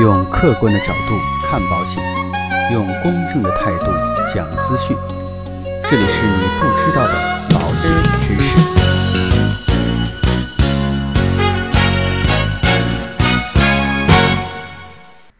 用客观的角度看保险，用公正的态度讲资讯。这里是你不知道的保险知识。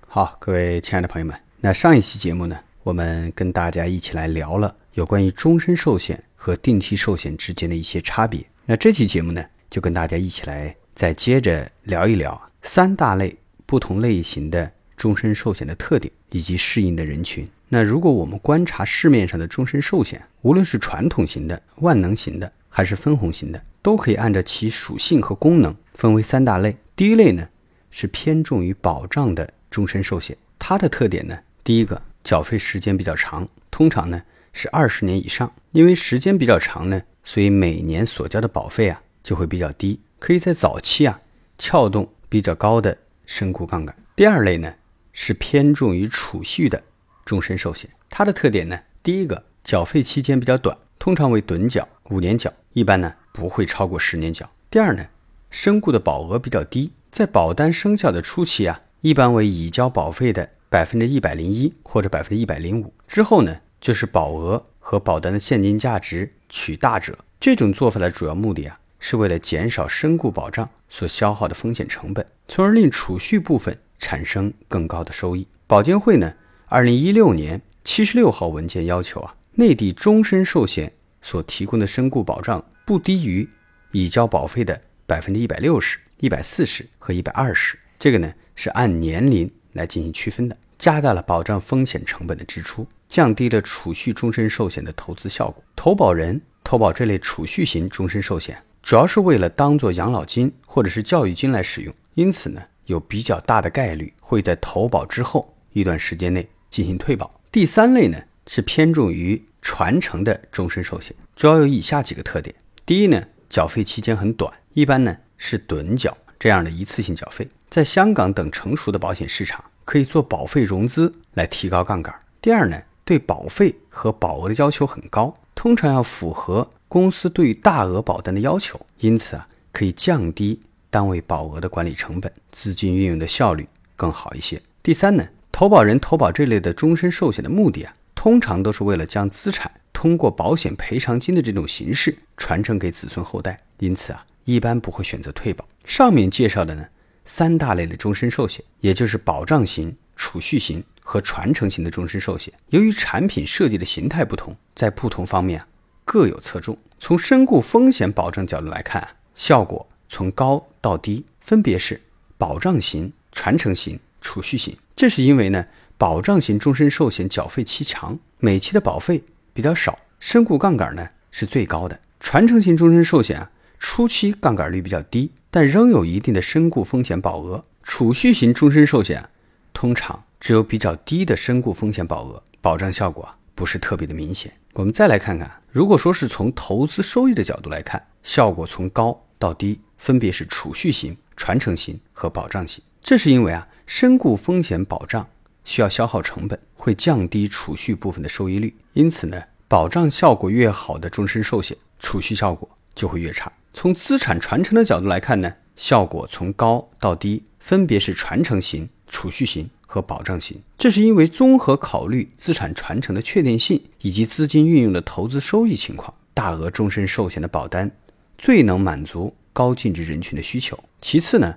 好，各位亲爱的朋友们，那上一期节目呢，我们跟大家一起来聊了有关于终身寿险和定期寿险之间的一些差别。那这期节目呢，就跟大家一起来再接着聊一聊三大类不同类型的终身寿险的特点以及适应的人群。那如果我们观察市面上的终身寿险，无论是传统型的、万能型的，还是分红型的，都可以按照其属性和功能分为三大类。第一类呢，是偏重于保障的终身寿险，它的特点呢，第一个缴费时间比较长，通常呢是二十年以上，因为时间比较长呢，所以每年所交的保费啊就会比较低，可以在早期啊撬动比较高的身故杠杆。第二类呢是偏重于储蓄的终身寿险，它的特点呢，第一个缴费期间比较短，通常为趸缴，五年缴，一般呢不会超过十年缴。第二呢，身故的保额比较低，在保单生效的初期啊，一般为已交保费的百分之一百零一或者百分之一百零五，之后呢就是保额和保单的现金价值取大者。这种做法的主要目的啊，是为了减少身故保障所消耗的风险成本，从而令储蓄部分产生更高的收益。保监会呢，二零一六年七十六号文件要求啊，内地终身寿险所提供的身故保障不低于已交保费的百分之一百六十、一百四十和一百二十。这个呢是按年龄来进行区分的，加大了保障风险成本的支出，降低了储蓄终身寿险的投资效果。投保人投保这类储蓄型终身寿险，主要是为了当做养老金或者是教育金来使用，因此呢，有比较大的概率会在投保之后一段时间内进行退保。第三类呢是偏重于传承的终身寿险，主要有以下几个特点：第一呢，缴费期间很短，一般呢是趸缴这样的一次性缴费，在香港等成熟的保险市场可以做保费融资来提高杠杆。第二呢，对保费和保额的要求很高，通常要符合公司对于大额保单的要求，因此啊，可以降低单位保额的管理成本，资金运用的效率更好一些。第三呢，投保人投保这类的终身寿险的目的啊，通常都是为了将资产通过保险赔偿金的这种形式传承给子孙后代，因此啊，一般不会选择退保。上面介绍的呢，三大类的终身寿险，也就是保障型、储蓄型和传承型的终身寿险，由于产品设计的形态不同，在不同方面啊各有侧重。从身故风险保障角度来看，效果从高到低分别是保障型、传承型、储蓄型。这是因为呢，保障型终身寿险缴费期长，每期的保费比较少，身故杠杆呢是最高的。传承型终身寿险啊。初期杠杆率比较低，但仍有一定的身故风险保额。储蓄型终身寿险通常只有比较低的身故风险保额，保障效果不是特别的明显。我们再来看看，如果说是从投资收益的角度来看，效果从高到低分别是储蓄型、传承型和保障型。这是因为啊，身故风险保障需要消耗成本，会降低储蓄部分的收益率。因此呢，保障效果越好的终身寿险，储蓄效果就会越差。从资产传承的角度来看呢，效果从高到低分别是传承型、储蓄型和保障型。这是因为综合考虑资产传承的确定性以及资金运用的投资收益情况，大额终身寿险的保单最能满足高净值人群的需求。其次呢，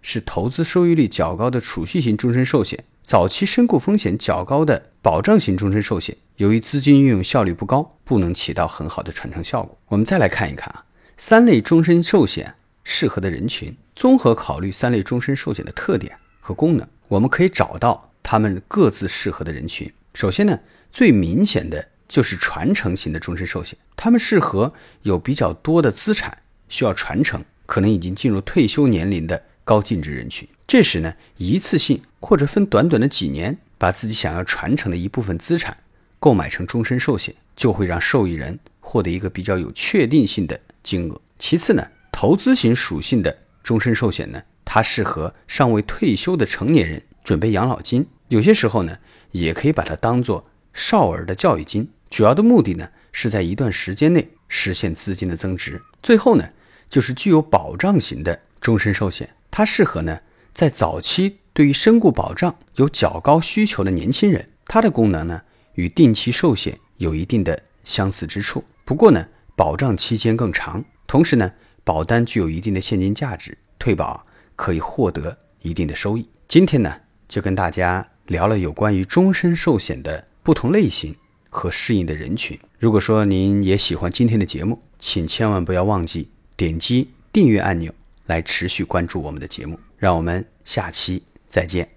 是投资收益率较高的储蓄型终身寿险，早期身故风险较高的保障型终身寿险，由于资金运用效率不高，不能起到很好的传承效果。我们再来看一看啊。三类终身寿险适合的人群，综合考虑三类终身寿险的特点和功能，我们可以找到他们各自适合的人群。首先呢，最明显的就是传承型的终身寿险，他们适合有比较多的资产需要传承，可能已经进入退休年龄的高净值人群。这时呢，一次性或者分短短的几年，把自己想要传承的一部分资产购买成终身寿险，就会让受益人获得一个比较有确定性的。金额。其次呢，投资型属性的终身寿险呢，它适合尚未退休的成年人准备养老金，有些时候呢，也可以把它当做少儿的教育金。主要的目的呢，是在一段时间内实现资金的增值。最后呢，就是具有保障型的终身寿险，它适合呢在早期对于身故保障有较高需求的年轻人，它的功能呢与定期寿险有一定的相似之处。不过呢，保障期间更长，同时呢，保单具有一定的现金价值，退保可以获得一定的收益。今天呢，就跟大家聊了有关于终身寿险的不同类型和适应的人群。如果说您也喜欢今天的节目，请千万不要忘记点击订阅按钮来持续关注我们的节目。让我们下期再见。